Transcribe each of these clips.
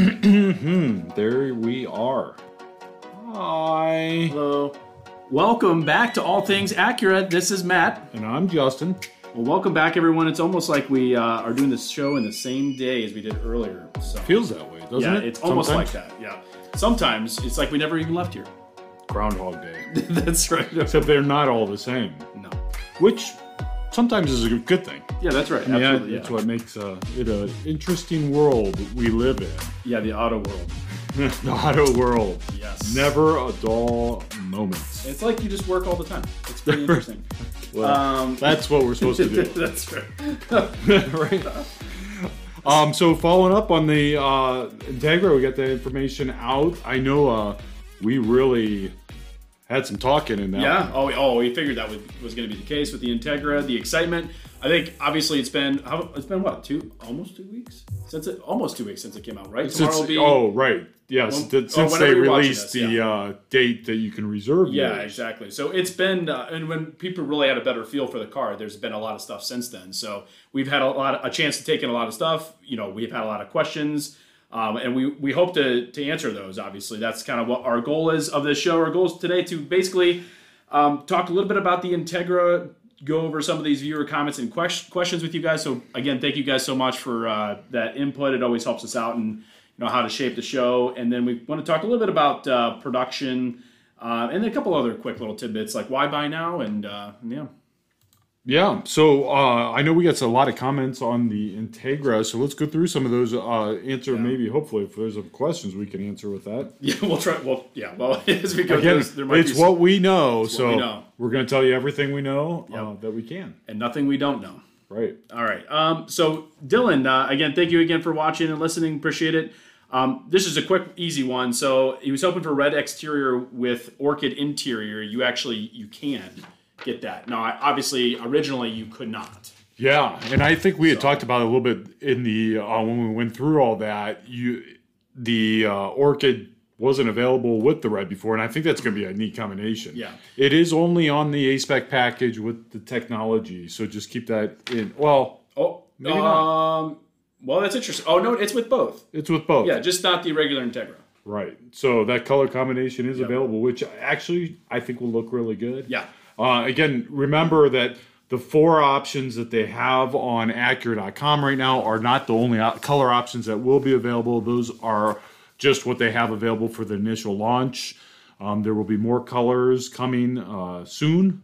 there we are. Hi. Hello. Welcome back to All Things Acura. This is Matt. And I'm Justin. Well, welcome back, everyone. It's almost like we uh, are doing this show in the same day as we did earlier. So Feels that way, doesn't yeah, it? it's almost Sometimes? like that. Yeah. Sometimes it's like we never even left here. Groundhog Day. that's right. Except they're not all the same, No. which sometimes is a good thing. Yeah, that's right. Yeah, Absolutely. it's Yeah. what makes uh, it an interesting world we live in. yeah, the auto world. the auto world. Yes. Never a dull moment. It's like you just work all the time. It's pretty interesting. Well, Um, that's what we're supposed to do. that's right. right. Um, so following up on the uh, Integra, we got the information out. I know uh, we really had some talking in that. Yeah. Oh, oh, we figured that was, was going to be the case with the Integra, the excitement. I think obviously it's been how, it's been what two almost two weeks since it almost two weeks since it came out, right? Since, Tomorrow will be oh, right. Yes. Oh, since they released this, the yeah. uh, date that you can reserve. yeah, yours. exactly. So it's been uh, and when people really had a better feel for the car, there's been a lot of stuff since then. So we've had a lot of, a chance to take in a lot of stuff. You know, we've had a lot of questions. Um, and we, we hope to, to answer those. Obviously, that's kind of what our goal is of this show. Our goal is today to basically um, talk a little bit about the Integra, go over some of these viewer comments and ques- questions with you guys. So again, thank you guys so much for uh, that input. It always helps us out and you know how to shape the show. And then we want to talk a little bit about uh, production uh, and a couple other quick little tidbits like why buy now and uh, yeah. Yeah. So uh, I know we got a lot of comments on the Integra. So let's go through some of those. Uh, answer maybe, hopefully, if there's some questions we can answer with that. Yeah, we'll try. Well, yeah. Well, as we go Again, through, there might it's be some, what we know. so we know. we're going to tell you everything we know uh, that we can. and nothing we don't know. Right. All right. Um, so, Dylan, uh, again, thank you again for watching and listening. Appreciate it. Um, this is a quick, easy one. So, he was hoping for red exterior with orchid interior. You actually you can get that. Now, obviously, originally you could not. Yeah, and I think we had talked about a little bit in the uh, when we went through all that. You, the uh, orchid wasn't available with the red before, and I think that's going to be a neat combination. Yeah. it is only on the A spec package with the technology, so just keep that in. Well, Oh, Maybe um, not. well, that's interesting. Oh no, it's with both. it's with both. Yeah, just not the regular Integra. right. So that color combination is available, which actually I think will look really good. Yeah. Uh, again, remember that the four options that they have on Acura.com right now are not the only color options that will be available. Those are just what they have available for the initial launch. Um, there will be more colors coming uh, soon,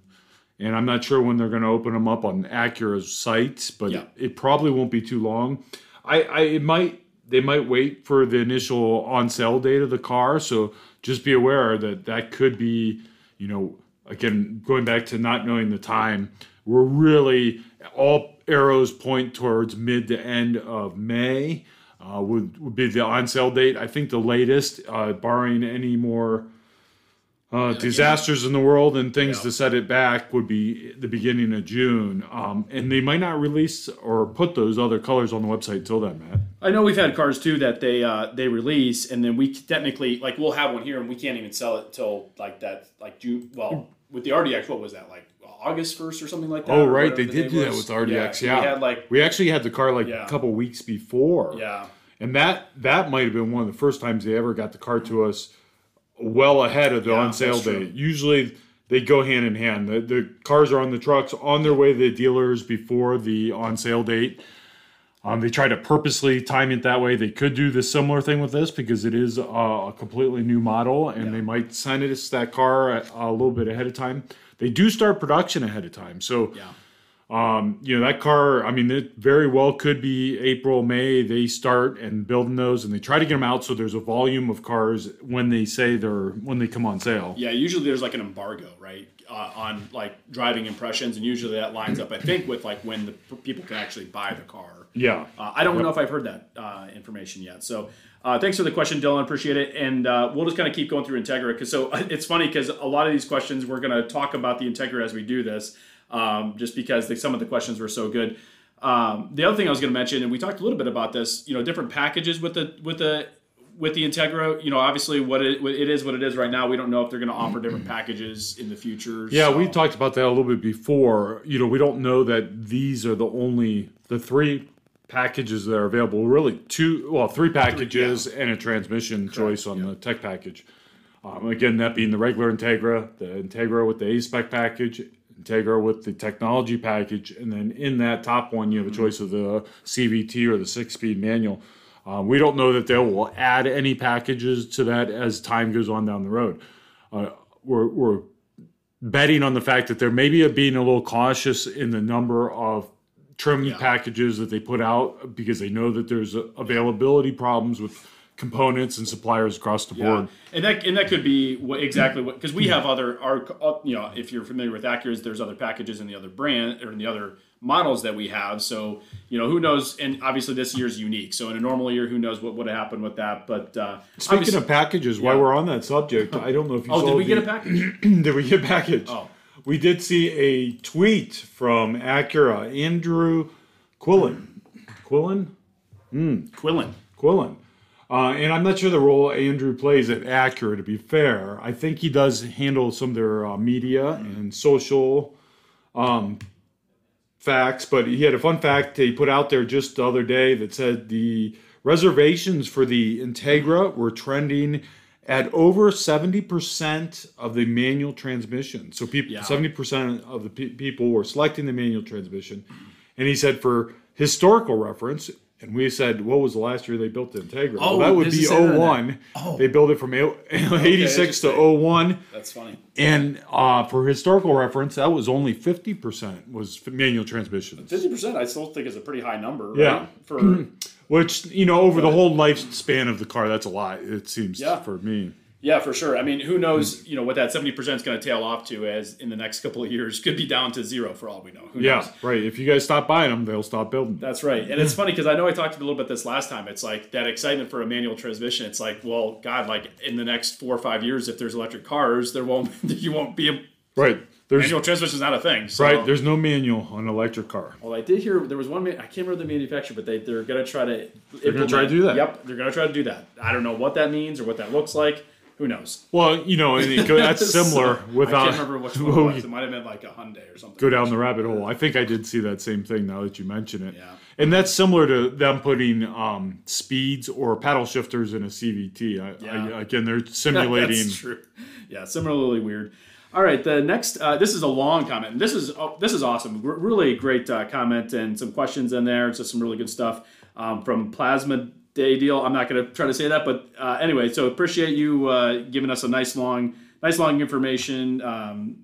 and I'm not sure when they're going to open them up on Acura's site, but Yeah. it probably won't be too long. I, I it might they might wait for the initial on sale date of the car, so just be aware that that could be, you know, again going back to not knowing the time. We're really all arrows point towards mid to end of May. Uh, would, would be the on sale date. I think the latest, uh, barring any more uh, disasters in the world and things Yeah. to set it back would be the beginning of June. Um, and they might not release or put those other colors on the website till then, Matt. I know we've had cars too that they uh, they release and then we technically like we'll have one here and we can't even sell it till like that like June. Well, with the RDX, what was that like August first or something like that? Oh, right. They the did do that with RDX. so Yeah. we had like We actually had the car like Yeah. a couple weeks before. yeah And that that might have been one of the first times they ever got the car to us well ahead of the Yeah, on sale date. Usually they go hand in hand. The, the cars are on the trucks on their way to the dealers before the on sale date. Um, they try to purposely time it that way. They could do the similar thing with this because it is a completely new model, and they might send us that car a, a little bit ahead of time. They do start production ahead of time, so yeah um, you know that car. I mean, it very well could be April, May. They start and building those, and they try to get them out so there's a volume of cars when they say they're when they come on sale. yeah. Usually there's like an embargo right uh, on like driving impressions and usually that lines up I think with like when the people can actually buy the car. Yeah, Uh, I don't know if I've heard that uh, information yet. So uh, thanks for the question, Dylan. Appreciate it. And uh, we'll just kind of keep going through Integra because so it's funny because a lot of these questions we're going to talk about the Integra as we do this, um, just because the, some of the questions were so good. Um, the other thing I was going to mention, and we talked a little bit about this, you know, different packages with the with the with the Integra. You know, obviously what it, what it is, what it is right now. We don't know if they're going to offer different packages in the future. yeah. so- We talked about that a little bit before. You know, we don't know that these are the only the three packages that are available. Really, two, well, three packages and a transmission choice on the tech package. Um, again, that being the regular Integra, the Integra with the A spec package, Integra with the technology package, and then in that top one, you have a choice of the CVT or the six speed manual. Uh, we don't know that they will add any packages to that as time goes on down the road. Uh, we're, we're betting on the fact that they're maybe being a little cautious in the number of trim Yeah. packages that they put out because they know that there's availability problems with components and suppliers across the board. And that and that could be what, exactly what because we have other our uh, you know if you're familiar with Acura's, there's other packages in the other brand or in the other models that we have. So you know who knows, and obviously this year's unique. So in a normal year, who knows what would have happened with that? But uh, Speaking of packages, while we're on that subject, I don't know if you oh, saw did we get a package? did we get a package? Oh. We did see a tweet from Acura, Andrew Quillen. Quillen? Quillen. Quillen. Uh, and I'm not sure the role Andrew plays at Acura, to be fair. I think he does handle some of their uh, media and social um, facts, but he had a fun fact he put out there just the other day that said the reservations for the Integra were trending at over 70% of the manual transmission. So people, Yeah. 70% of the pe- people were selecting the manual transmission. And he said for historical reference, and we said, what was the last year they built the Integra? Oh, well, that would be it say that in 01. Oh. They built it from 86 to interesting. 01. That's funny. And uh, for historical reference, that was only 50% was manual transmission. Fifty percent, I still think is a pretty high number. right? Yeah. For Which, you know, over the whole lifespan of the car, that's a lot, it seems Yeah. for me. Yeah, for sure. I mean, who knows? Hmm. You know what that seventy percent is going to tail off to as in the next couple of years could be down to zero for all we know. Who Yeah, knows? right. If you guys stop buying them, they'll stop building. That's right. And it's hmm. funny because I know I talked a little bit this last time. It's like that excitement for a manual transmission. It's like, well, God, like in the next four or five years, if there's electric cars, there won't you won't be a Right. There's manual transmission is not a thing. So, right. There's no manual on an electric car. well, I did hear there was one. I can't remember the manufacturer, but they they're gonna try to. They're gonna try to do that. Yep, they're gonna try to do that. I don't know what that means or what that looks like. Who knows? Well, you know, that's similar So, without. I can't remember which one it was. It might have been like a Hyundai or something. go down the rabbit hole. I think I did see that same thing now that you mention it. Yeah. And that's similar to them putting um, speeds or paddle shifters in a CVT. I, Yeah. I, again, they're simulating. That's true. Yeah, similarly weird. All right, the next. Uh, this is a long comment. And this is oh, this is awesome. R- really great uh, comment and some questions in there. It's just some really good stuff um, from Plasma Day Deal. I'm not going to try to say that, but uh, anyway. So appreciate you uh, giving us a nice long, nice long information um,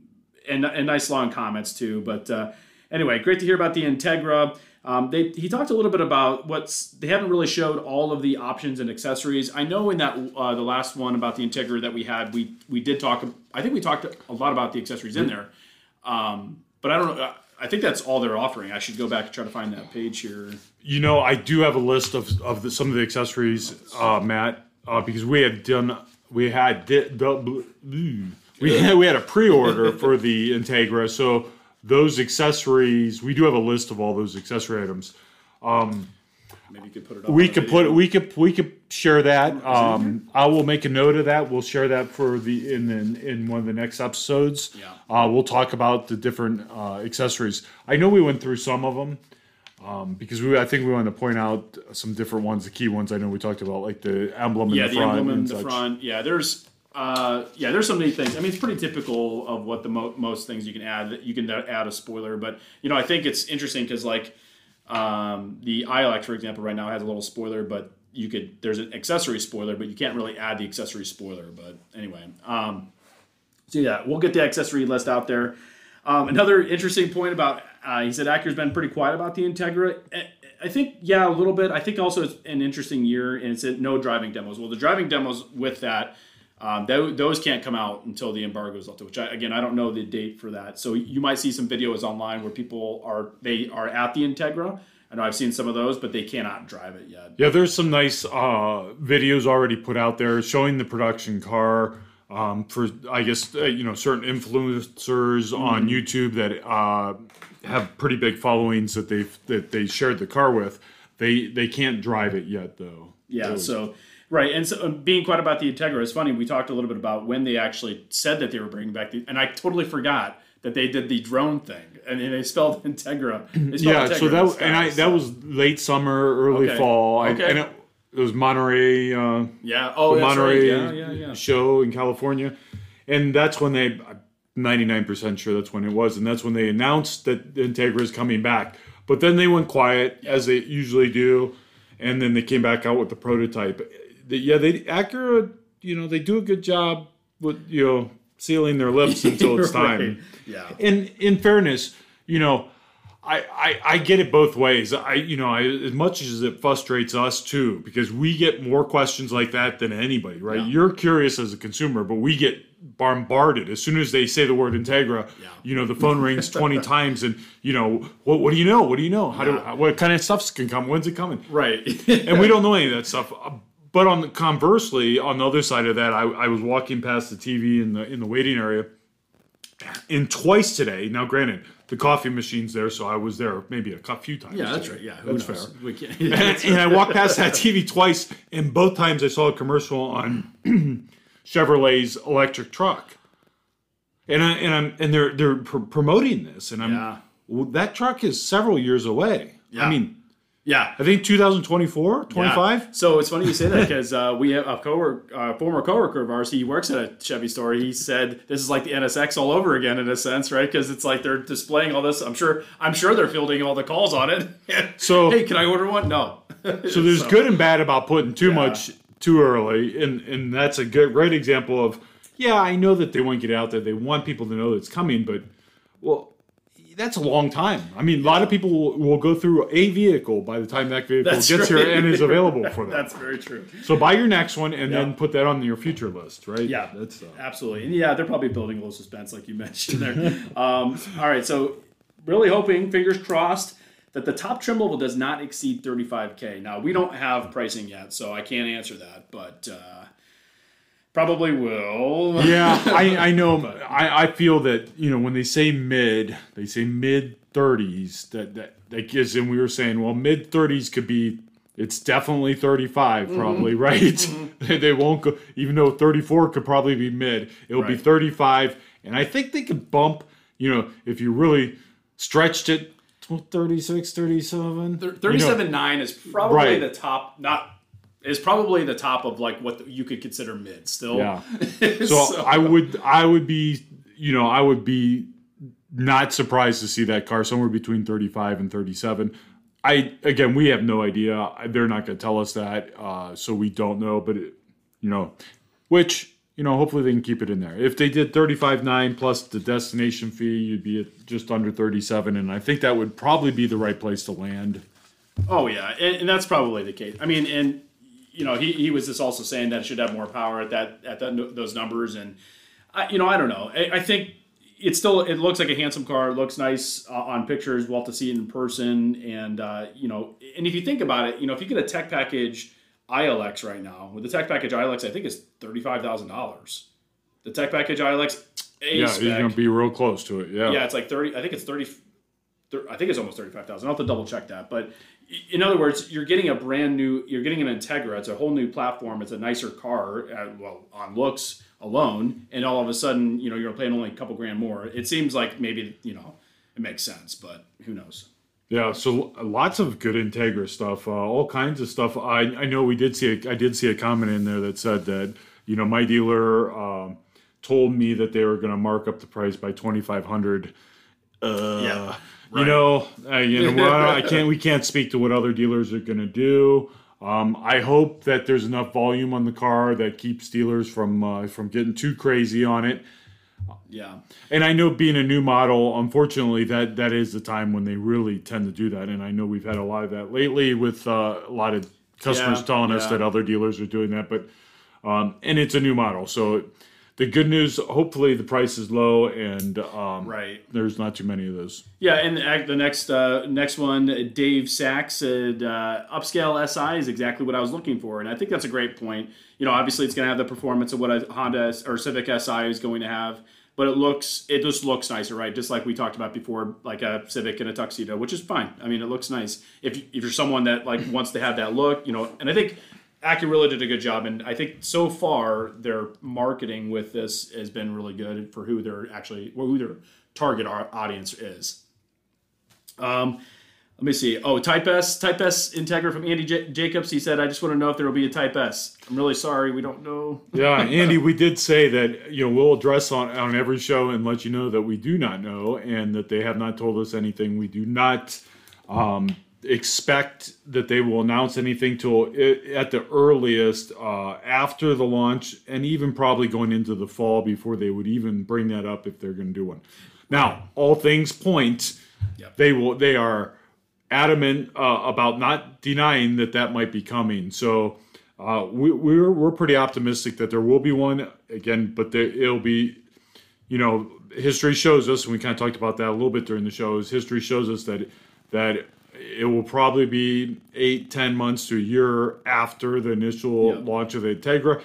and and nice long comments too. But uh, anyway, great to hear about the Integra. Um, they, he talked a little bit about what's they haven't really showed all of the options and accessories. I know in that uh, the last one about the Integra that we had, we we did talk. I think we talked a lot about the accessories in there, um, but I don't know. I think that's all they're offering. I should go back and try to find that page here. You know, I do have a list of, of the, some of the accessories, uh, Matt, uh, because we had done, we had, di- the, we had, we had a pre-order for the Integra. So those accessories, we do have a list of all those accessory items. Maybe you could put it. Up We could video. put, we could, we could share that. Um, I will make a note of that. We'll share that for the, in, in, in one of the next episodes. Yeah. Uh, we'll talk about the different, uh, accessories. I know we went through some of them. Um, because we, I think we want to point out some different ones, the key ones. I know we talked about, like the emblem in yeah, the the, front. emblem in the such. front. Yeah, there's uh, yeah, there's so many things. I mean, it's pretty typical of what the mo- most things you can add. You can add a spoiler, but you know, I think it's interesting because like um, the ILX, for example, right now has a little spoiler, but you could there's an accessory spoiler, but you can't really add the accessory spoiler. But anyway, um, so yeah, we'll get the accessory list out there. Um, another interesting point about uh, he said Acura's been pretty quiet about the Integra. I- think yeah, a little bit. I think also it's an interesting year, and it's said no driving demos. Well, the driving demos with that, um, tho- those can't come out until the embargo is lifted. Which I, again, I don't know the date for that. So you might see some videos online where people are they are at the Integra. I know I've seen some of those, but they cannot drive it yet. Yeah, there's some nice uh, videos already put out there showing the production car um, for, I guess, uh, you know, certain influencers on Mm-hmm. YouTube that uh, have pretty big followings that they've that they shared the car with. They they can't drive it yet though. Yeah. So right, and so um, being quiet about the Integra is funny. We talked a little bit about when they actually said that they were bringing back the, and I totally forgot that they did the drone thing, and they spelled Integra. They spelled yeah, Integra so that was, and I sky, that was late summer, early Okay. fall. I, Okay. and it, it was Monterey. Uh, yeah. Oh, Monterey right. Yeah, yeah, yeah. show in California, and that's when they. Ninety nine percent sure that's when it was, and that's when they announced that the Integra is coming back. But then they went quiet as they usually do, and then they came back out with the prototype. The- yeah, they Acura, you know, they do a good job with you know sealing their lips until it's time. Right. Yeah. And in fairness, you know, I, I I get it both ways. I you know, I, as much as it frustrates us too, because we get more questions like that than anybody, right? Yeah. You're curious as a consumer, but we get bombarded as soon as they say the word Integra. Yeah. You know, the phone rings twenty times, and you know, what what do you know? What do you know? How do what kind of stuff's can come? When's it coming? Right. and we don't know any of that stuff. But on the conversely, on the other side of that, I, I was walking past the TV in the in the waiting area, and twice today. Now, granted, the coffee machine's there, so I was there maybe a few times. yeah, that's today. right. Yeah, who that's knows? fair. We can't. And, and I walked past that TV twice, and both times I saw a commercial on Chevrolet's electric truck, and I, and I'm and they're they're pr- promoting this, and I'm Yeah. well, that truck is several years away. Yeah. I mean, yeah. I think 2024, 25. Yeah. So it's funny you say that because uh, we have a coworker, uh, former coworker of ours. He works at a Chevy store. He said this is like the NSX all over again in a sense, right? Because it's like they're displaying all this. I'm sure. I'm sure they're fielding all the calls on it. So- hey, can I order one? No. So there's good and bad about putting too Yeah. much too early, and and that's a good great example of yeah, I know that they want to get out there. They want people to know that it's coming, but well, that's a long time. I mean, a lot of people will, will go through a vehicle by the time that vehicle That's gets here and is available for them. That's very true. so buy your next one and then put that on your future list, right? Yeah, that's uh, absolutely. And yeah, they're probably building a little suspense, like you mentioned there. um, all right, so really hoping, fingers crossed, that the top trim level does not exceed 35k. Now we don't have pricing yet, so I can't answer that, but uh, probably will. yeah, I, I know. I, I feel that you know when they say mid, they say mid thirties. That that that gives, and we were saying, well, mid thirties could be. It's definitely thirty Mm-hmm. probably, right? they, they won't go, even though thirty four could probably be mid. It'll be thirty five, and I think they could bump. You know, if you really stretched it, 36, 37. Thir- you know. 37.9 is probably Right. the top. Not is probably the top of like what you could consider mid. Still, Yeah. So, I would I would be you know I would be not surprised to see that car somewhere between 35 and 37. I again we have no idea. They're not going to tell us that, uh, so we don't know. But it, you know, which you know hopefully they can keep it in there. If they did 35.9 plus the destination fee, you'd be at just under 37, and I think that would probably be the right place to land. Oh yeah, and, and that's probably the case. I mean, and you know, he, he was just also saying that it should have more power at that at that, those numbers, and I, you know, I don't know. I, I think it still it looks like a handsome car. It looks nice uh, on pictures. We'll to see it in person, and uh, you know, and if you think about it, you know, if you get a tech package ILX right now with the tech package ILX, I think is thirty five thousand dollars. The tech package ILX Yeah, spec, going to be real close to it. Yeah. yeah, it's like thirty. I think it's thirty. thir- I think it's almost thirty-five thousand. I'll have to double check that. But in other words, you're getting a brand new. You're getting an Integra. It's a whole new platform. It's a nicer car. Uh, well, on looks alone, and all of a sudden, you know, you're paying only a couple grand more. It seems like maybe you know it makes sense, but who knows? Yeah, so lots of good Integra stuff, uh, all kinds of stuff. I, I know we did see a, I did see a comment in there that said that you know my dealer um, told me that they were going to mark up the price by twenty five hundred. Uh, Yeah, You know, uh, you know what? I can't. We can't speak to what other dealers are going to do. Um, I hope that there's enough volume on the car that keeps dealers from uh, from getting too crazy on it. Yeah, And I know being a new model, unfortunately, that that is the time when they really tend to do that. And I know we've had a lot of that lately with uh, a lot of customers Yeah, telling us that other dealers are doing that. But um, and it's a new model, so the good news, hopefully, the price is low and um, right. there's not too many of those. Yeah, and the, the next uh, next one, Dave Sachs said, uh, "Upscale SI is exactly what I was looking for," and I think that's a great point. You know, obviously it's going to have the performance of what a Honda or Civic Si is going to have, but it looks it just looks nicer, right? Just like we talked about before, like a Civic in a tuxedo, which is fine. I mean, it looks nice if if you're someone that like wants to have that look, you know. And I think Acura did a good job, and I think so far their marketing with this has been really good for who they're actually, who their target audience is. Um, let me see. Oh, Type S, Type S Integra from Andy J- Jacobs. He said, "I just want to know if there will be a Type S." I'm really sorry, we don't know. yeah, Andy, we did say that you know we'll address on on every show and let you know that we do not know and that they have not told us anything. We do not um, expect that they will announce anything till at the earliest uh, after the launch, and even probably going into the fall before they would even bring that up if they're going to do one. Now, all things point yep. they will. They are adamant uh, about not denying that that might be coming. So uh, we, we're, we're pretty optimistic that there will be one again, but there, it'll be, you know, history shows us, and we kind of talked about that a little bit during the shows. History shows us that that it will probably be eight, ten months to a year after the initial yep. launch of the Integra,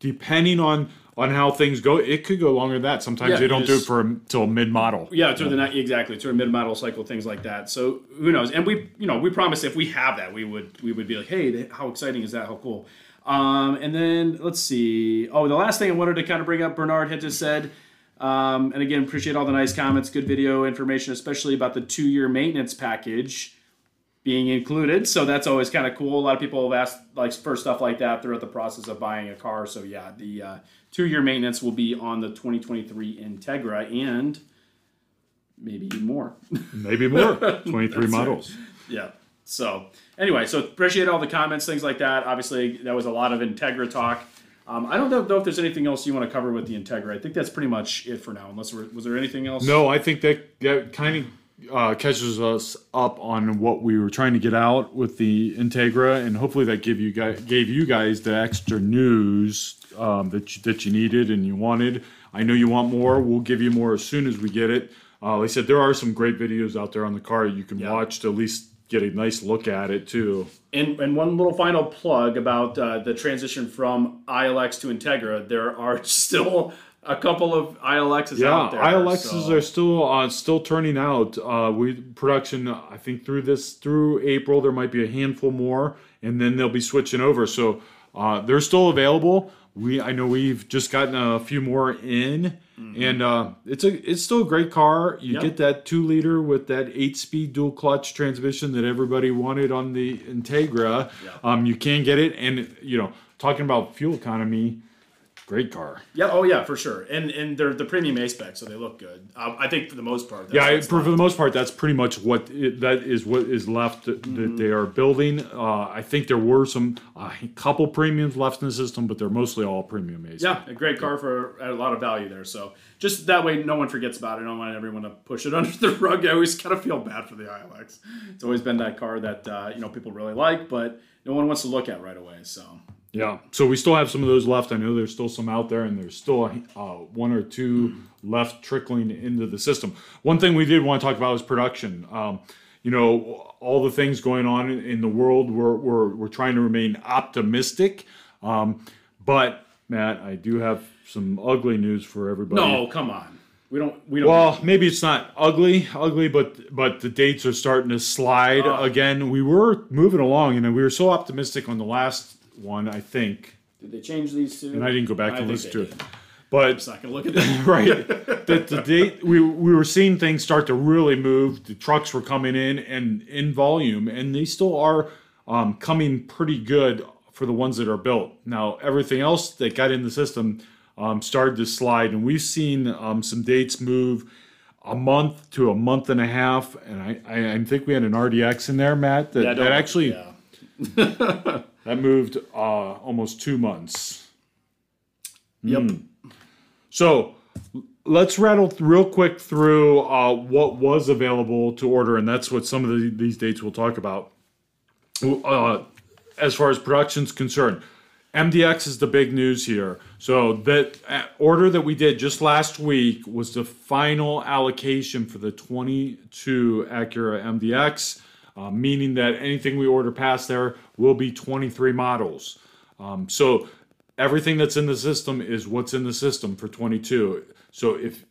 depending on on how things go. It could go longer than that. Sometimes yeah, they don't do it for until mid model. Yeah, to the exactly to a mid model cycle, things like that. So who knows? And we, you know, we promise if we have that, we would we would be like, hey, how exciting is that? How cool. Um, and then let's see. Oh, the last thing I wanted to kind of bring up, Bernard had just said. Um, and again, appreciate all the nice comments, good video information, especially about the two year maintenance package being included. So that's always kind of cool. A lot of people have asked like for stuff like that throughout the process of buying a car. So yeah, the uh, two-year maintenance will be on the 2023 Integra and maybe more. maybe more. 23 models. Yeah. So anyway, so appreciate all the comments, things like that. Obviously, that was a lot of Integra talk. Um, I don't know if there's anything else you want to cover with the Integra. I think that's pretty much it for now. Unless was there anything else? No, I think that that kind of uh, catches us up on what we were trying to get out with the Integra, and hopefully that give you guys gave you guys the extra news um, that you, that you needed and you wanted. I know you want more. We'll give you more as soon as we get it. Uh, like I said, there are some great videos out there on the car you can watch to at least get a nice look at it too. And and one little final plug about uh, the transition from ILX to Integra. There are still a couple of ILXs yeah, out there. ILXs so. are still uh, still turning out. Uh, we production I think through this through April there might be a handful more, and then they'll be switching over. So uh, they're still available we I know we've just gotten a few more in, mm-hmm. and uh, it's a it's still a great car. You yep. get that two liter with that eight speed dual clutch transmission that everybody wanted on the Integra. Yep. Um, you can get it, and you know, talking about fuel economy, great car. Yeah. Oh yeah, for sure. And and they're the premium A spec, so they look good. Um, I think for the most part. yeah, for, for, the most part, that's pretty much what it, that is what is left that, mm-hmm. that they are building. Uh, I think there were some a couple premiums left in the system, but they're mostly all premium A. Yeah, a great car for a lot of value there. So just that way, no one forgets about it. I don't want everyone to push it under the rug. I always kind of feel bad for the ILX. It's always been that car that uh, you know people really like, but no one wants to look at right away. So. Yeah. So we still have some of those left. I know there's still some out there, and there's still uh, one or two left trickling into the system. One thing we did want to talk about is production. Um, you know, all the things going on in the world, we're, we're, we're trying to remain optimistic. Um, but, Matt, I do have some ugly news for everybody. No, come on. We don't. We don't. Well, maybe it's not ugly, ugly, but but the dates are starting to slide uh, again. We were moving along, and we were so optimistic on the last one, I think. Did they change these two? And I didn't go back I and listen to it. But I'm not gonna look at that. right. That the date we we were seeing things start to really move. The trucks were coming in and in volume, and they still are um, coming pretty good for the ones that are built. Now everything else that got in the system um, started to slide, and we've seen um, some dates move a month to a month and a half. And I, I, I think we had an RDX in there, Matt, that, yeah, that actually. Yeah. That moved uh, almost two months. Yep. Mm. So let's rattle real quick through uh, what was available to order, and that's what some of the, these dates we'll talk about. Uh, as far as production's concerned, MDX is the big news here. So that uh, order that we did just last week was the final allocation for the 22 Acura MDX uh, meaning that anything we order past there will be 23 models. Um, so everything that's in the system is what's in the system for 22. So if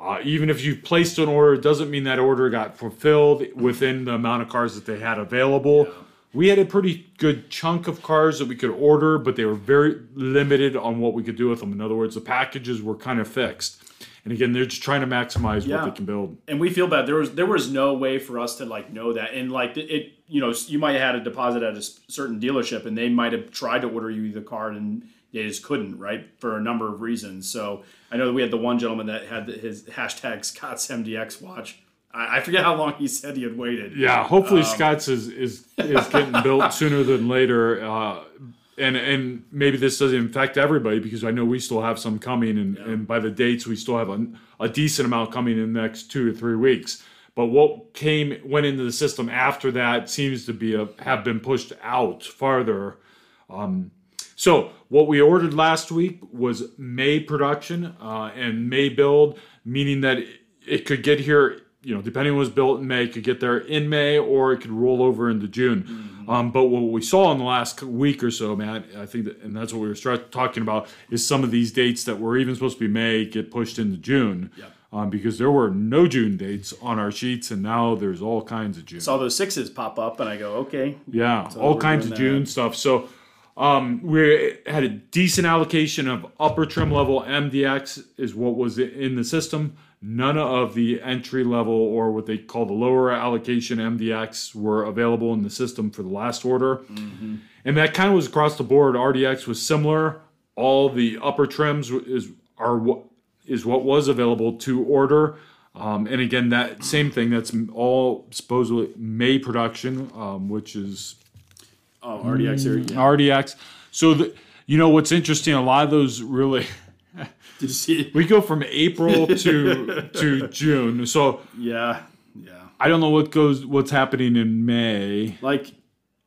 uh, even if you placed an order, it doesn't mean that order got fulfilled within the amount of cars that they had available. we had a pretty good chunk of cars that we could order, but they were very limited on what we could do with them. In other words, the packages were kind of fixed. And again, they're just trying to maximize Yeah. what they can build. and we feel bad. There was there was no way for us to like know that, and like it, you know, you might have had a deposit at a certain dealership, and they might have tried to order you the card, and they just couldn't, right, for a number of reasons. So I know that we had the one gentleman that had his hashtag Scott's MDX watch. I, I forget how long he said he had waited. Yeah, hopefully Scott's is, is is getting built sooner than later. Uh, and and maybe this doesn't affect everybody because I know we still have some coming, and, and by the dates we still have a, a decent amount coming in the next two to three weeks. But what came went into the system after that seems to be a, have been pushed out farther. Um, so what we ordered last week was May production uh, and May build, meaning that it, it could get here. You know, depending on what was built in May, could get there in May or it could roll over into June. Um, but what we saw in the last week or so, Matt, I think, that, and that's what we were start talking about, is some of these dates that were even supposed to be May get pushed into June. Yep. Um, because there were no June dates on our sheets, and now there's all kinds of June. Saw those sixes pop up, and I go, okay, Yeah, all kinds of June stuff. So um, we had a decent allocation of upper trim level MDX is what was in the system. None of the entry level or what they call the lower allocation MDX were available in the system for the last order. And that kind of was across the board. RDX was similar. All the upper trims is are what is what was available to order. Um, and again, that same thing. That's all supposedly May production, um, which is oh RDX here. Yeah. Mm, RDX. So the, you know what's interesting? A lot of those really Did you see? we go from April to to June. So Yeah, yeah. I don't know what goes what's happening in May. Like,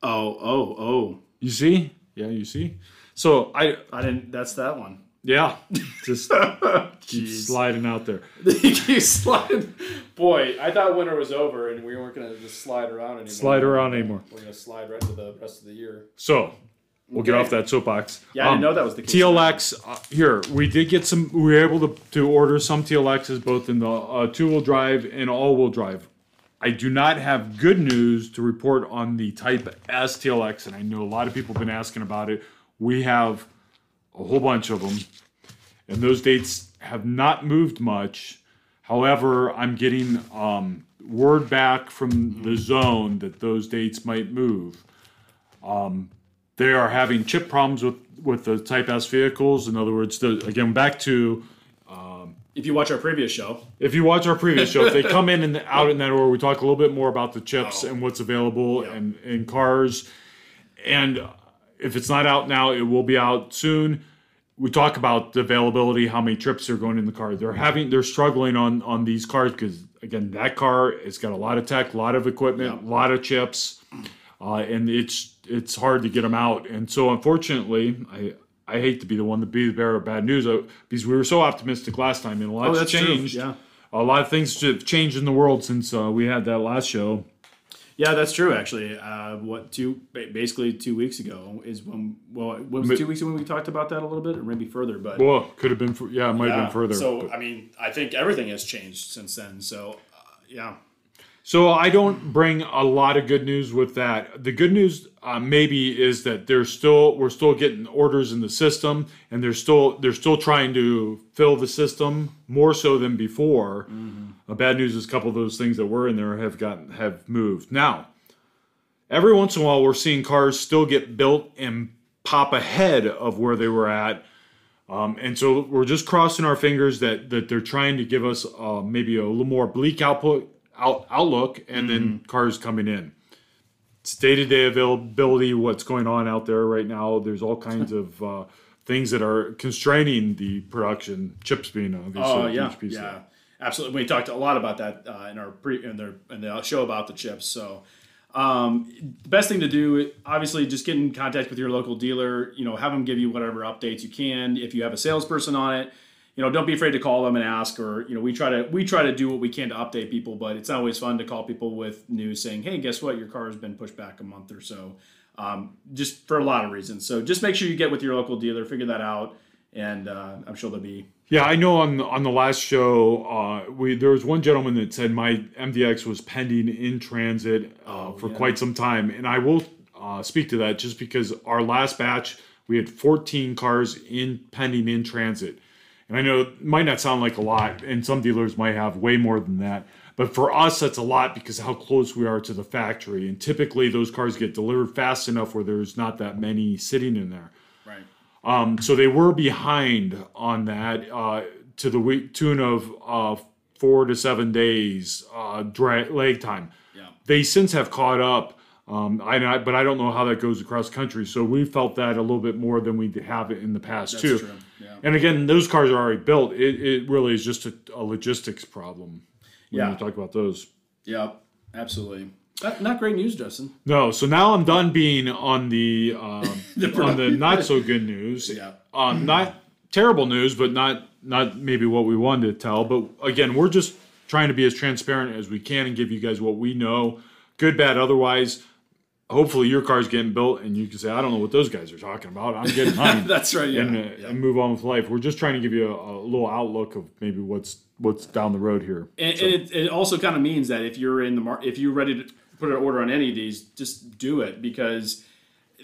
oh, oh, oh. You see? Yeah, you see. So I I didn't. That's that one. Yeah, just keep sliding out there. keep sliding. Boy, I thought winter was over and we weren't gonna just slide around anymore. Slide around anymore. We're gonna slide right into the rest of the year. So we'll get off that soapbox. Yeah, I didn't Um, know that was the case. TLX uh, here we did get some we were able to, to order some TLXs both in the uh, two-wheel drive and all-wheel drive. I do not have good news to report on the Type S TLX and I know a lot of people have been asking about it. We have a whole bunch of them and those dates have not moved much. However, I'm getting um, word back from the zone that those dates might move they are having chip problems with with the Type S vehicles. In other words, the, again back to If you watch our previous show, if you watch our previous show, if they come in and out in that order, we talk a little bit more about the chips Oh. and what's available Yeah. and in cars. And uh, if it's not out now, it will be out soon. We talk about the availability, how many trips are going in the car. They're having, they're struggling on on these cars because again, that car it's got a lot of tech, a lot of equipment, a lot of chips, uh, and it's it's hard to get them out. And so, unfortunately, I I hate to be the one to be the bearer of bad news uh, because we were so optimistic last time, and a lot's Oh, that's true. changed. Yeah. A lot of things have changed in the world since uh, we had that last show. Yeah, that's true. Actually, uh, what two basically two weeks ago is when well, what was it, two weeks ago when we talked about that a little bit, or maybe further, but Well, could have been, for, yeah, it might have been further. So but- I mean, I think everything has changed since then. So uh, yeah, So I don't bring a lot of good news with that. The good news uh, maybe is that there's still we're still getting orders in the system, and they're still they're still trying to fill the system more so than before. Uh, bad news is a couple of those things that were in there have gotten have moved. Now, every once in a while, we're seeing cars still get built and pop ahead of where they were at. Um, and so we're just crossing our fingers that that they're trying to give us uh, maybe a little more bleak output out, outlook, and then cars coming in. It's day to day availability. What's going on out there right now? There's all kinds of uh, things that are constraining the production. Chips being obviously oh yeah, huge piece. yeah, absolutely. We talked a lot about that uh, in our pre in the in the show about the chips. So. Um, the best thing to do, obviously, just get in contact with your local dealer. You know, have them give you whatever updates you can. If you have a salesperson on it, you know, don't be afraid to call them and ask. Or you know, we try to we try to do what we can to update people, but it's not always fun to call people with news saying, "Hey, guess what? Your car has been pushed back a month or so." Um, just for a lot of reasons. So just make sure you get with your local dealer, figure that out, and uh, I'm sure they'll be Yeah, I know on on the last show, uh, we there was one gentleman that said my MDX was pending in transit uh, for yeah. quite some time, and I will uh, speak to that just because our last batch we had 14 cars in pending in transit, and I know it might not sound like a lot, and some dealers might have way more than that. But for us, that's a lot because how close we are to the factory, and typically those cars get delivered fast enough where there's not that many sitting in there. Right. Um, so they were behind on that uh, to the week, tune of uh, four to seven days uh, dra- leg time. Yeah. They since have caught up, um, I, but I don't know how that goes across country. So we felt that a little bit more than we have it in the past too. true, yeah. And again, those cars are already built. It, it really is just a, a logistics problem when Yeah. you talk about those. Yep. Absolutely. Not, not great news, Justin. No, so now I'm done being on the, um, on the not so good news. Yeah. Um, not terrible news, but not not maybe what we wanted to tell. But again, we're just trying to be as transparent as we can and give you guys what we know, good, bad, otherwise. Hopefully, your car's getting built, and you can say, "I don't know what those guys are talking about. I'm getting mine." That's right. Yeah. and, uh, yeah. and move on with life. We're just trying to give you a, a little outlook of maybe what's what's down the road here. And, and it, it also kind of means that if you're in the mar- if you're ready to put an order on any of these, just do it because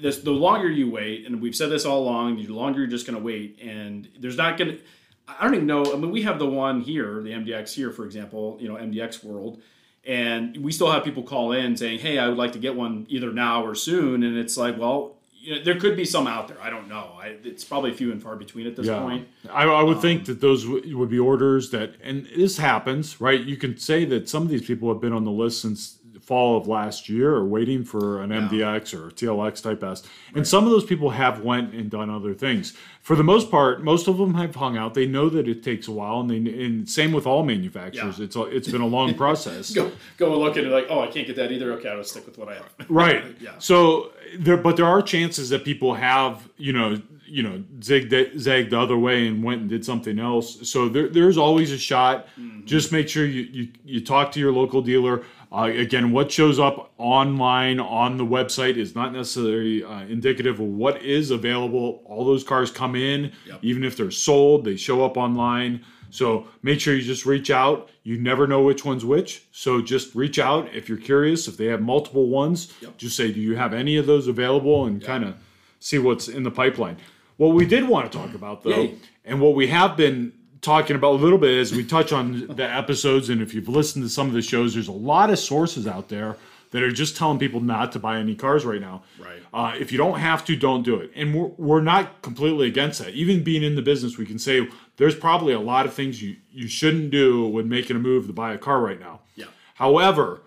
this, the longer you wait, and we've said this all along, the longer you're just going to wait, and there's not going to. I don't even know. I mean, we have the one here, the MDX here, for example, you know, MDX World, and we still have people call in saying, "Hey, I would like to get one either now or soon," and it's like, well. You know, there could be some out there. I don't know. I, it's probably few and far between at this point. I, I would Um, think that those w- would be orders that, and this happens, right? You can say that some of these people have been on the list since fall of last year or waiting for an MDX or TLX type S. And some of those people have went and done other things. For the most part, most of them have hung out. They know that it takes a while, and they and same with all manufacturers. Yeah. It's a, it's been a long process. Go go look at it like, oh, I can't get that either. Okay, I'll stick with what I have. right Yeah. so there but there are chances that people have you know you know zigged zagged the other way and went and did something else so there, there's always a shot Mm-hmm. just make sure you, you you talk to your local dealer uh, again what shows up online on the website is not necessarily uh, indicative of what is available all those cars come in Yep. even if they're sold they show up online so make sure you just reach out. You never know which one's which. So just reach out if you're curious. If they have multiple ones, Yep. just say, do you have any of those available and kind of see what's in the pipeline. What we did want to talk about though, Yay. and what we have been talking about a little bit as we touch on the episodes, and if you've listened to some of the shows, there's a lot of sources out there that are just telling people not to buy any cars right now. Right. Uh, if you don't have to, don't do it. And we're, we're not completely against that. Even being in the business, we can say there's probably a lot of things you, you shouldn't do when making a move to buy a car right now. Yeah. However,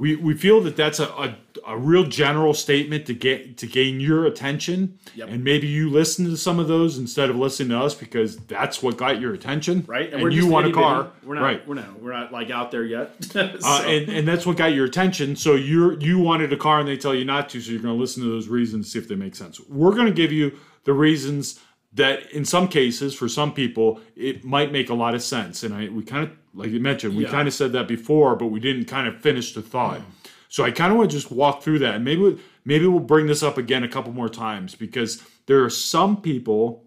we, we feel that that's a, a, a real general statement to get to gain your attention. Yep. And maybe you listen to some of those instead of listening to us because that's what got your attention. right? And, we're you want a car. We're not. right. We're not. We're not like out there yet. So- Uh, and, and that's what got your attention. So you're you wanted a car and they tell you not to, so you're going to listen to those reasons, see if they make sense. We're going to give you the reasons that, in some cases, for some people, it might make a lot of sense. And I we kind of like you mentioned, we Yeah. kind of said that before, but we didn't kind of finish the thought. Mm. So I kind of want to just walk through that, and maybe maybe we'll bring this up again a couple more times because there are some people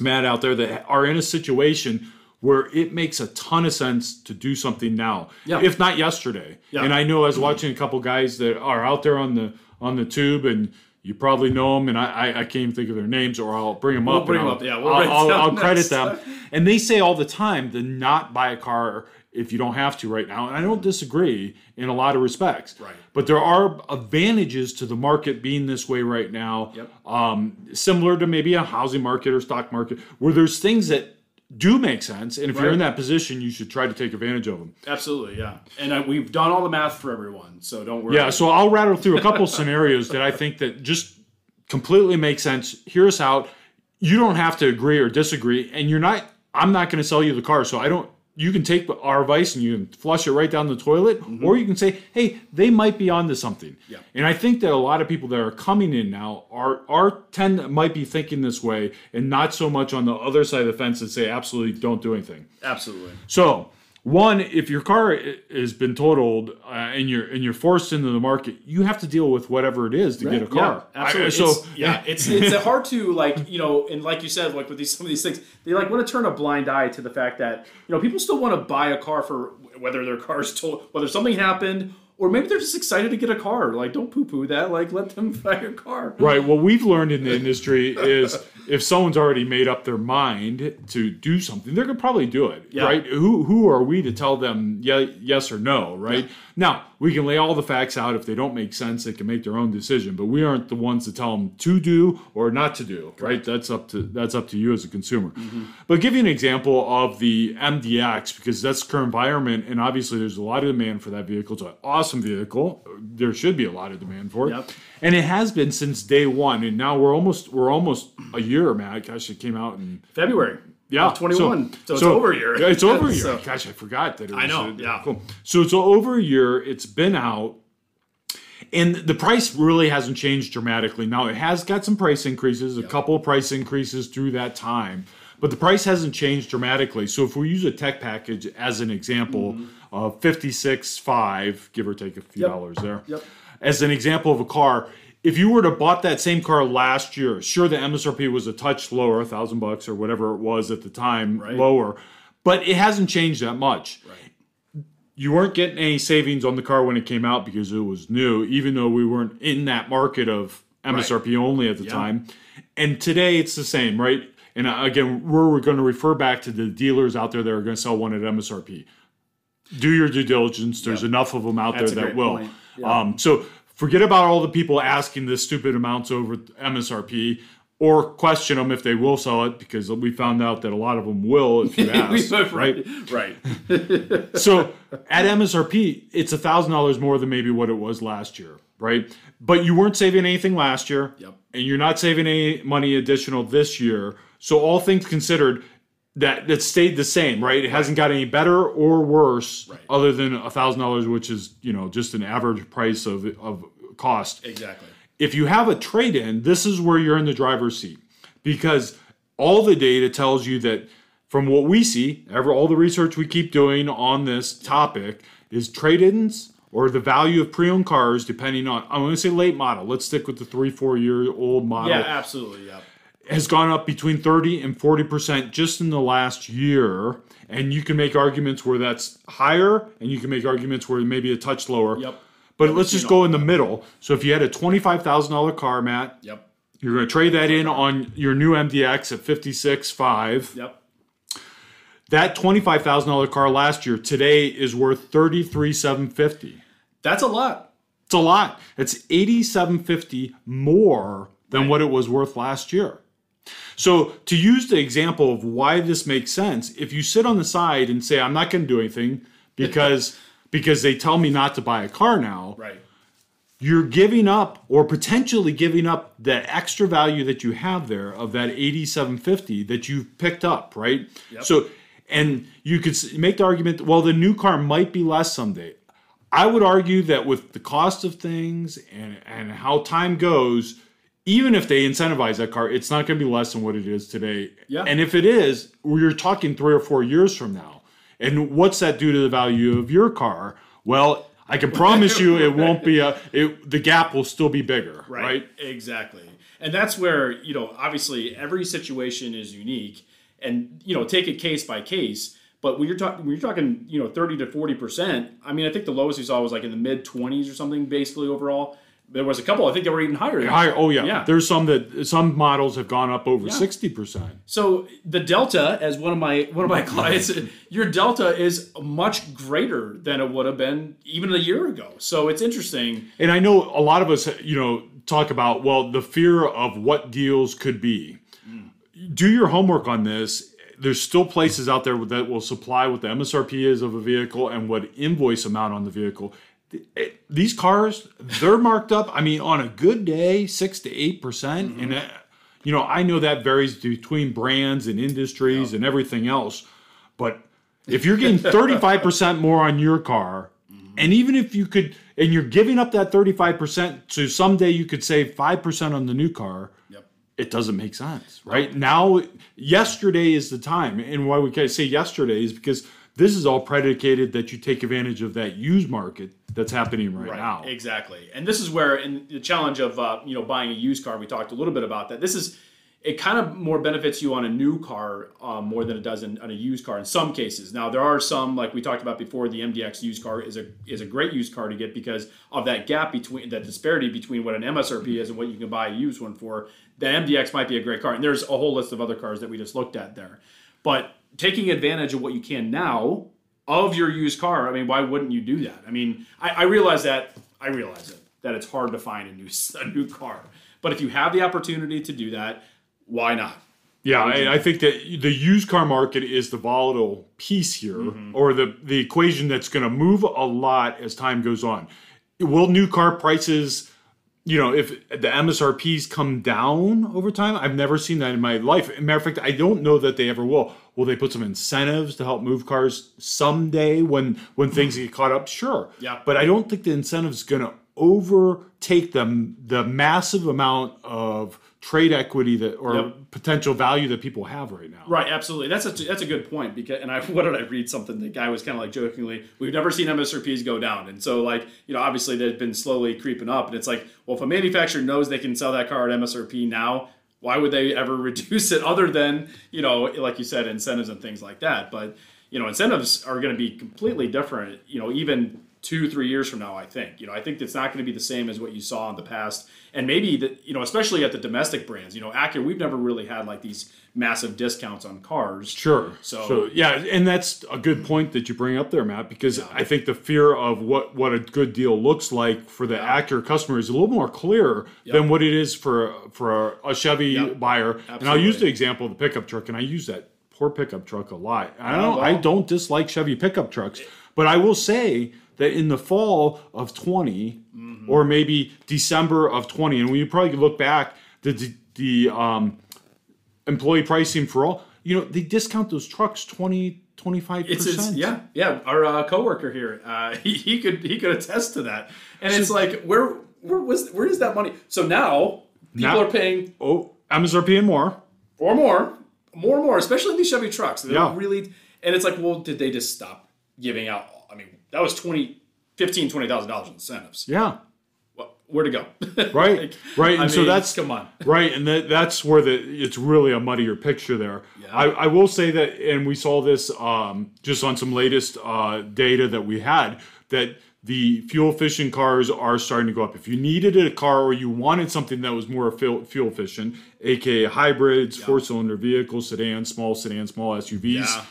Matt out there that are in a situation where it makes a ton of sense to do something now, Yeah. if not yesterday. Yeah. And I know I was mm-hmm. watching a couple guys that are out there on the on the tube, and you probably know them, and I I, I can't even think of their names, or I'll bring them We'll up. bring and 'em I'll- up, yeah, we'll I'll, I'll, I'll credit them, and they say all the time to not buy a car if you don't have to right now. And I don't disagree in a lot of respects. Right. But there are advantages to the market being this way right now. Yep. Um, similar to maybe a housing market or stock market, where there's things that do make sense, and if you're in that position, you should try to take advantage of them. Absolutely, yeah. And uh, we've done all the math for everyone, so don't worry. Yeah, so I'll rattle through a couple scenarios that I think that just completely make sense. Hear us out. You don't have to agree or disagree, and you're not. I'm not going to sell you the car, so I don't. You can take our advice and you can flush it right down the toilet, or you can say, "Hey, they might be onto something." Mm-hmm. Yeah. And I think that a lot of people that are coming in now are are tend might be thinking this way, and not so much on the other side of the fence and say, "Absolutely, don't do anything." absolutely. So, one, if your car has been totaled uh, and you're and you're forced into the market, you have to deal with whatever it is to get a car. Yeah, absolutely. I- so, it's, yeah, it's it's hard to like you know, and like you said, like with these some of these things, they like want to turn a blind eye to the fact that you know people still want to buy a car for whether their car's told, whether something happened or maybe they're just excited to get a car. Like, don't poo poo that. Like, let them buy a car. Right. What we've learned in the industry is if someone's already made up their mind to do something, they're gonna probably do it. Yeah. Right. Who who are we to tell them yeah, yes or no? Right. Now we can lay all the facts out. If they don't make sense, they can make their own decision. But we aren't the ones to tell them to do or not to do. Right. That's up to that's up to you as a consumer. But give you an example of the MDX because that's current environment, and obviously there's a lot of demand for that vehicle. It's an awesome vehicle. There should be a lot of demand for it Yep. and it has been since day one. And now we're almost we're almost a year, man. Gosh, it came out in February. Yeah, 21. So, it's over a year. Yeah, it's over a year. So- Gosh, I forgot that. It was, I know, uh, yeah. cool. So it's over a year. It's been out. And the price really hasn't changed dramatically. Now it has got some price increases, a couple of price increases through that time, but the price hasn't changed dramatically. So if we use a tech package as an example of 56.5, give or take a few Yep. dollars there, Yep. as an example of a car, if you were to bought that same car last year, sure the MSRP was a touch lower, a thousand bucks or whatever it was at the time, Right. lower, but it hasn't changed that much Right. you weren't getting any savings on the car when it came out because it was new, even though we weren't in that market of MSRP only at the time. And today it's the same, right? And uh, again, we're, we're going to refer back to the dealers out there that are going to sell one at MSRP. Do your due diligence. There's Yep. enough of them out That's there that will. Yeah. Um, so forget about all the people asking the stupid amounts over MSRP. Or question them if they will sell it because we found out that a lot of them will if you ask, right? Right. so at MSRP, it's a thousand dollars more than maybe what it was last year, right? But you weren't saving anything last year, Yep. and you're not saving any money additional this year. So all things considered, that that stayed the same, right? It hasn't got any better or worse, Right. other than a thousand dollars, which is you know just an average price of of cost Exactly. if you have a trade in, this is where you're in the driver's seat because all the data tells you that from what we see, ever all the research we keep doing on this topic is trade ins or the value of pre owned cars, depending on, I'm going to say late model, let's stick with the three, four year old model, Yeah, absolutely. Yeah. Has gone up between 30 and 40% just in the last year. And you can make arguments where that's higher, and you can make arguments where maybe a touch lower. Yep. But let's just go in the middle. So if you had a twenty-five thousand dollar car, Matt, Yep. you're going to trade that in on your new MDX at fifty-six five. Yep. That twenty-five thousand dollar car last year today is worth thirty-three seven fifty. That's a lot. It's a lot. It's eighty-seven fifty more than what it was worth last year. So to use the example of why this makes sense, if you sit on the side and say, "I'm not going to do anything," because because they tell me not to buy a car now, Right. you're giving up or potentially giving up that extra value that you have there of that 8750 that you've picked up right Yep. so and you could make the argument well the new car might be less someday i would argue that with the cost of things and and how time goes even if they incentivize that car it's not going to be less than what it is today Yeah. and if it is we're talking three or four years from now and what's that do to the value of your car well I can promise you it won't be a it, the gap will still be bigger, right? Exactly. And that's where, you know, obviously every situation is unique and, you know, take it case by case. But when you're talking when you're talking, you know, 30 to 40%, I mean, I think the lowest we saw was like in the mid 20s or something basically overall. There was a couple, I think they were even higher. Higher, oh yeah. Yeah. There's some that some models have gone up over sixty percent. So the delta, as one of my one of my clients, your delta is much greater than it would have been even a year ago. So it's interesting. And I know a lot of us, you know, talk about well the fear of what deals could be. Do your homework on this. There's still places out there that will supply what the MSRP is of a vehicle and what invoice amount on the vehicle. It- these cars, they're marked up. I mean, on a good day, six to eight percent, mm-hmm. and uh, you know, I know that varies between brands and industries and everything else. But if you're getting 35% more on your car, mm-hmm. and even if you could, and you're giving up that 35%, so someday you could save 5% on the new car, Yep. it doesn't make sense, right? Now, yesterday is the time. And why we can say yesterday is because this is all predicated that you take advantage of that used market that's happening right, now. Exactly. And this is where in the challenge of uh, you know buying a used car, we talked a little bit about that. This is it kind of more benefits you on a new car um, more than it does in, on a used car in some cases. Now there are some like we talked about before. The MDX used car is a is a great used car to get because of that gap between that disparity between what an MSRP is and what you can buy a used one for. The MDX might be a great car, and there's a whole list of other cars that we just looked at there. But taking advantage of what you can now of your used car, I mean, why wouldn't you do that? I mean, I, I realize that I realize it that it's hard to find a new a new car, but if you have the opportunity to do that why not? Yeah, I, I, think that the used car market is the volatile piece here, mm-hmm. or the the equation that's going to move a lot as time goes on. Will new car prices, you know, if the MSRPs come down over time? I've never seen that in my life. matter of fact, I don't know that they ever will. Will they put some incentives to help move cars someday when when things get caught up? Sure. Yeah. But I don't think the incentive is going to overtake them the massive amount of trade equity that or yep. potential value that people have right now. Right, absolutely. That's a that's a good point because and I what did I read something the guy was kind of like jokingly we've never seen MSRPs go down and so like you know obviously they've been slowly creeping up and it's like well if a manufacturer knows they can sell that car at MSRP now why would they ever reduce it other than you know like you said incentives and things like that but you know incentives are going to be completely different you know even two, three years from now, I think. You know, I think it's not going to be the same as what you saw in the past. And maybe that, you know, especially at the domestic brands, you know, Acura, we've never really had like these massive discounts on cars. Sure. So, so yeah, and that's a good point that you bring up there, Matt, because yeah. I think the fear of what what a good deal looks like for the yeah. Acura customer is a little more clear yep. than what it is for for a, Chevy yep. buyer. Absolutely. And I'll use the example of the pickup truck, and I use that poor pickup truck a lot. I don't, well, I don't dislike Chevy pickup trucks, but I will say that in the fall of 20 mm-hmm. or maybe December of 20, and we probably look back, the, the um, employee pricing for all, you know, they discount those trucks 20, 25 percent. Yeah, yeah. Our uh, coworker here, uh, he, he could he could attest to that. And so, it's like, where where was where is that money? So now people now, are paying oh MSRP paying more, or more, more and more, especially these Chevy trucks. They're yeah. really, and it's like, well, did they just stop giving out that was 20 15 20000 dollars in incentives. Yeah. Well, where to go? Right like, right and I so mean, that's come on. right and that, that's where the it's really a muddier picture there. Yeah. I, I will say that and we saw this um, just on some latest uh, data that we had that the fuel efficient cars are starting to go up. If you needed a car or you wanted something that was more fuel efficient, aka hybrids, four cylinder vehicles, sedans, small sedans, small SUVs, yeah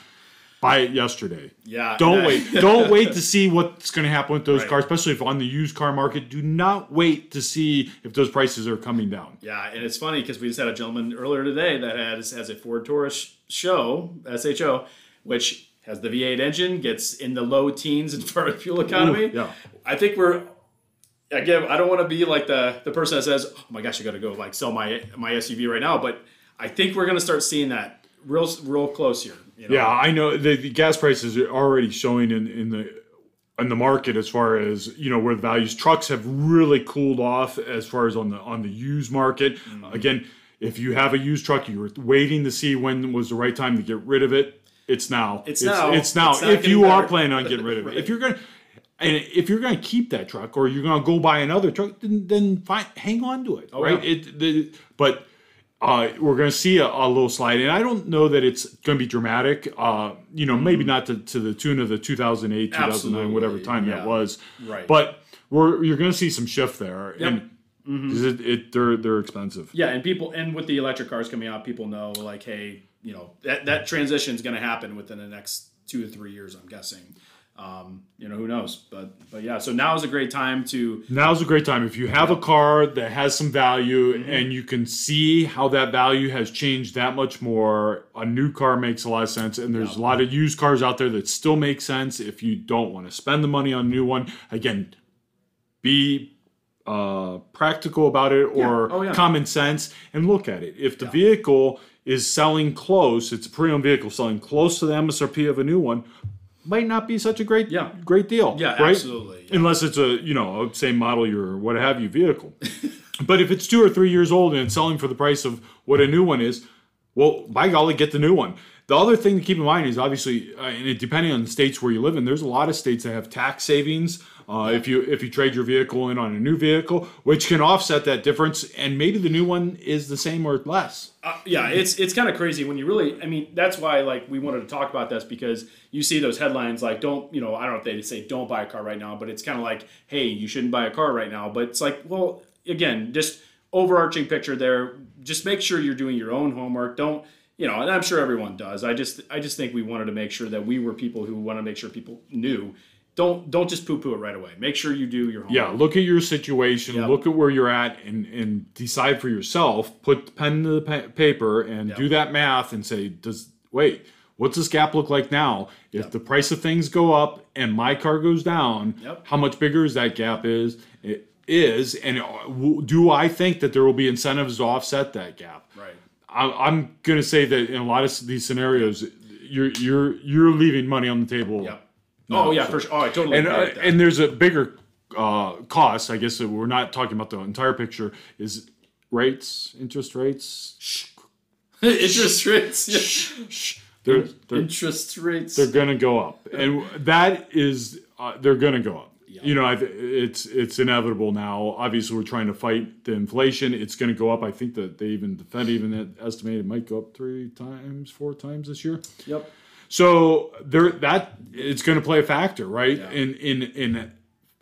buy it yesterday. Yeah. Don't wait. Don't wait to see what's going to happen with those right. cars, especially if on the used car market. Do not wait to see if those prices are coming down. Yeah, and it's funny because we just had a gentleman earlier today that has has a Ford Taurus show SHO, which has the V8 engine, gets in the low teens in far fuel economy. Ooh, yeah. I think we're again. I don't want to be like the the person that says, "Oh my gosh, I got to go like sell my my SUV right now," but I think we're going to start seeing that real real close here. You know? Yeah, I know the, the gas prices are already showing in, in the in the market as far as you know where the values trucks have really cooled off as far as on the on the used market mm-hmm. again if you have a used truck you were waiting to see when was the right time to get rid of it it's now it's, it's now it's now it's if you better. are planning on getting rid of it right. if you're gonna and if you're going to keep that truck or you're going to go buy another truck then then fine hang on to it oh, right yeah. it the, but uh, we're going to see a, a, little slide, and I don't know that it's going to be dramatic. Uh, you know, mm-hmm. maybe not to, to, the tune of the 2008, 2009, Absolutely. whatever time yeah. that was. Right. But we're you're going to see some shift there, yep. and mm-hmm. it, it, they're they're expensive. Yeah, and people and with the electric cars coming out, people know like, hey, you know that that transition is going to happen within the next two to three years. I'm guessing um, you know who knows? But but yeah so now is a great time to now is a great time. If you have a car that has some value mm-hmm. and you can see how that value has changed that much more a new car makes a lot of sense. And there's a lot of used cars out there that still make sense if you don't want to spend the money on a new one. Again be uh, practical about it or. Oh, yeah. common sense and look at it. If the vehicle is selling close it's a pre-owned vehicle selling close to the msrp of a new one might not be such a great yeah. great deal. Yeah, right? absolutely. Yeah. Unless it's a you know same model or what have you vehicle. but if it's two or three years old and it's selling for the price of what a new one is, well, by golly, get the new one. The other thing to keep in mind is obviously, uh, and it, depending on the states where you live in, there's a lot of states that have tax savings uh, if you if you trade your vehicle in on a new vehicle, which can offset that difference, and maybe the new one is the same or less. Uh, yeah, it's it's kind of crazy when you really. I mean, that's why like we wanted to talk about this because you see those headlines like don't you know I don't know if they say don't buy a car right now, but it's kind of like hey you shouldn't buy a car right now, but it's like well again just overarching picture there. Just make sure you're doing your own homework. Don't you know, and I'm sure everyone does. I just I just think we wanted to make sure that we were people who want to make sure people knew. Don't don't just poo poo it right away. Make sure you do your homework. Yeah, look at your situation, Yep. look at where you're at, and and decide for yourself. Put the pen to the pa- paper and do that math and say, does wait, what's this gap look like now? If Yep. the price of things go up and my car goes down, Yep. how much bigger is that gap is? It is, and uh, do I think that there will be incentives to offset that gap? Right. I, I'm going to say that in a lot of these scenarios, you're you're you're leaving money on the table. Yep. oh yeah, for sure. Oh, I totally And agree uh, and there's a bigger uh, cost. I guess that we're not talking about the entire picture. Is rates, interest rates. interest rates. Yeah. They're they're, Interest rates. they're going to go up, and that is uh, they're going to go up. You know, I, th- it's it's inevitable now. Obviously, we're trying to fight the inflation. It's going to go up. I think that they even the Fed even estimated it might go up three times, four times this year. Yep. So there, that it's going to play a factor, right? Yeah. In in in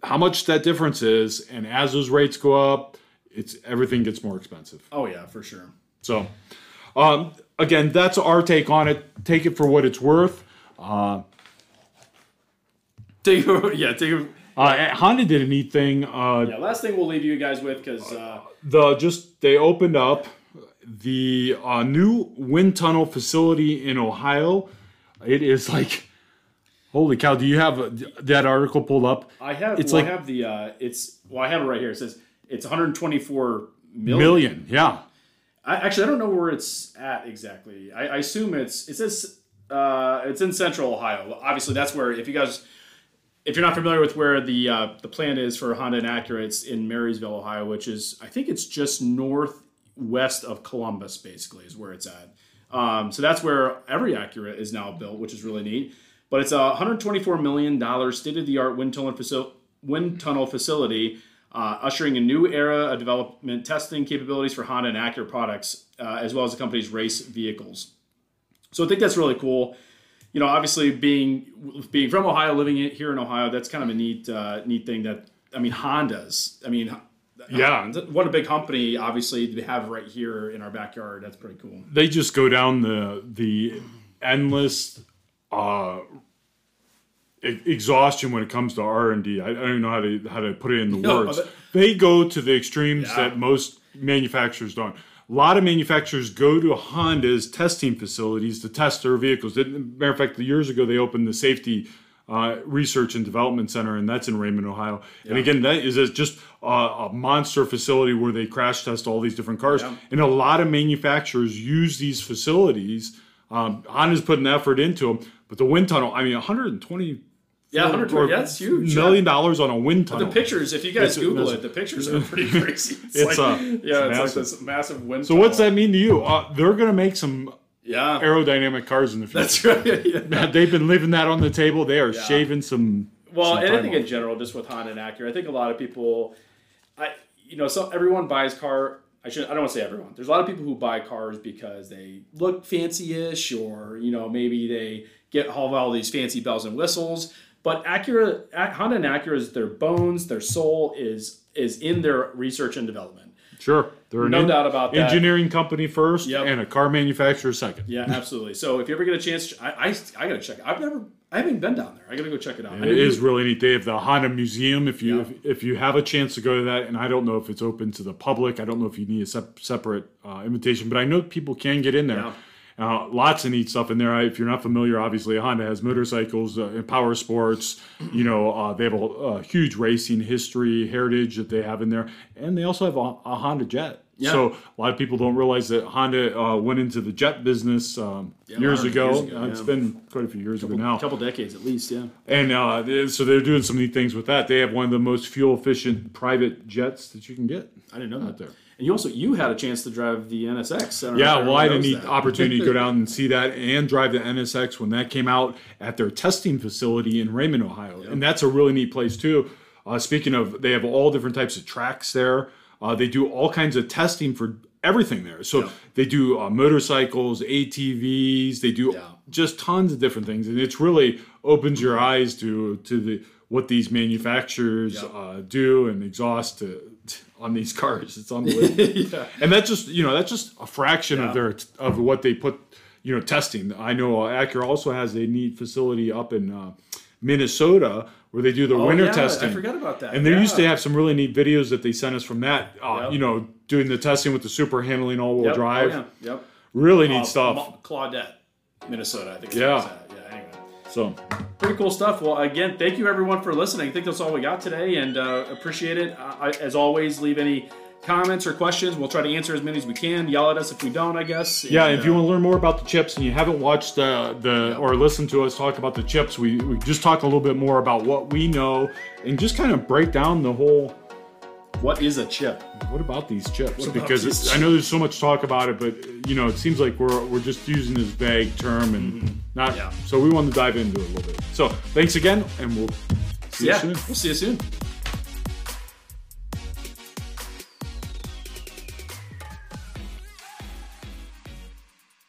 how much that difference is, and as those rates go up, it's everything gets more expensive. Oh yeah, for sure. So, um, again, that's our take on it. Take it for what it's worth. Take yeah, take a, Uh, Honda did a neat thing. Uh, yeah. Last thing we'll leave you guys with because uh, the just they opened up the uh, new wind tunnel facility in Ohio. It is like, holy cow! Do you have that article pulled up? I have It's well, like- I have the uh, it's well I have it right here. It says it's 124 million. Million, yeah. I, actually, I don't know where it's at exactly. I, I assume it's it says uh, it's in Central Ohio. Obviously, that's where if you guys if you're not familiar with where the uh, the plant is for Honda and Acura, it's in Marysville, Ohio, which is I think it's just northwest of Columbus, basically, is where it's at. Um, so that's where every Acura is now built, which is really neat. But it's a 124 million dollars state of the art wind tunnel facil- wind tunnel facility, uh, ushering a new era of development testing capabilities for Honda and Acura products, uh, as well as the company's race vehicles. So I think that's really cool. You know, obviously being being from Ohio, living here in Ohio, that's kind of a neat uh, neat thing. That I mean, Hondas. I mean, Yeah. what a big company. Obviously, to have right here in our backyard. That's pretty cool. They just go down the the endless uh, e- exhaustion when it comes to R and D. I I don't even know how to how to put it in the No, words. but- They go to the extremes Yeah. that most manufacturers don't. A lot of manufacturers go to Honda's testing facilities to test their vehicles. Matter of fact, years ago they opened the safety uh, research and development center, and that's in Raymond, Ohio. And again, that is just a, a monster facility where they crash test all these different cars. Yeah. And a lot of manufacturers use these facilities. Um, Honda's putting effort into them, but the wind tunnel, I mean, 120 Yeah, 120. That's huge. million dollars on a wind tunnel. The pictures, if you guys It's- Google it, the pictures are pretty crazy. It's, It's, like, uh, yeah, it's it's like massive. this massive wind. so what's that mean to you? Uh, they're going to make some Yeah, aerodynamic cars in the future. that's right. Yeah. They've been leaving that on the table. They are shaving some. Well, some and I think off. in general, just with Honda and Acura, I think a lot of people, I you know, so everyone buys car. I should I don't want to say everyone. There's a lot of people who buy cars because they look fancy-ish, or you know, maybe they get all, all these fancy bells and whistles. But Acura, Honda and Acura is their bones, their soul is is in their research and development. Sure, they're No en- doubt about that. engineering company first Yep. and a car manufacturer second. Yeah, absolutely. So if you ever get a chance, I I, I gotta check. it. I've never, I haven't been down there. I gotta go check it out. It is really neat. They have the Honda Museum. If you Yeah. if, if you have a chance to go to that, and I don't know if it's open to the public. I don't know if you need a sep- separate uh, invitation, but I know people can get in there. Yeah. Uh, lots of neat stuff in there. If you're not familiar, obviously Honda has motorcycles uh, and power sports. You know uh, they have a, a huge racing history heritage that they have in there, and they also have a, a Honda Jet. Yeah. So a lot of people don't realize that Honda uh, went into the jet business um, years, ago. years ago, Uh, It's yeah. been quite a few years ago now. a couple decades at least. Yeah. And uh, they- so they're doing some neat things with that. They have one of the most fuel efficient private jets that you can get I didn't know that. there. And you also you had a chance to drive the NSX. I don't Yeah, well, I had a neat opportunity to go down and see that and drive the NSX when that came out at their testing facility in Raymond, Ohio. And that's a really neat place, too. Uh, speaking of, they have all different types of tracks there. Uh, they do all kinds of testing for everything there. So Yeah. they do uh, motorcycles, ATVs, they do Yeah. just tons of different things. And it's really opens your eyes to, to the what these manufacturers Yeah. uh, do and exhaust to, on these cars. It's unbelievable yeah. and that's just you know that's just a fraction of their of what they put you know testing i know uh, acura also has a neat facility up in uh, minnesota where they do the Oh, winter yeah, testing I forgot about that. and there used to have some really neat videos that they sent us from that uh, Yep. you know doing the testing with the super handling all-wheel Yep. Oh, drive yeah. Yep. really neat Uh, stuff Ma- Baudette, Minnesota. I think. Yeah. Yeah. Anyway. so Pretty cool stuff. Well, again, thank you everyone for listening. I think that's all we got today, and uh, appreciate it. I- as always, leave any comments or questions. We'll try to answer as many as we can. Yell at us if we don't, I guess. yeah And, if you uh, want to learn more about the chips and you haven't watched uh, the or listened to us talk about the chips we, we just talk a little bit more about what we know and just kind of break down the whole what is a chip? What about these chips? about because these it's, I know there's so much talk about it, but you know, it seems like we're we're just using this vague term and not. Mm-hmm. Yeah. So we wanted to dive into it a little bit. So thanks again, and we'll see Yeah, you soon. we'll see you soon.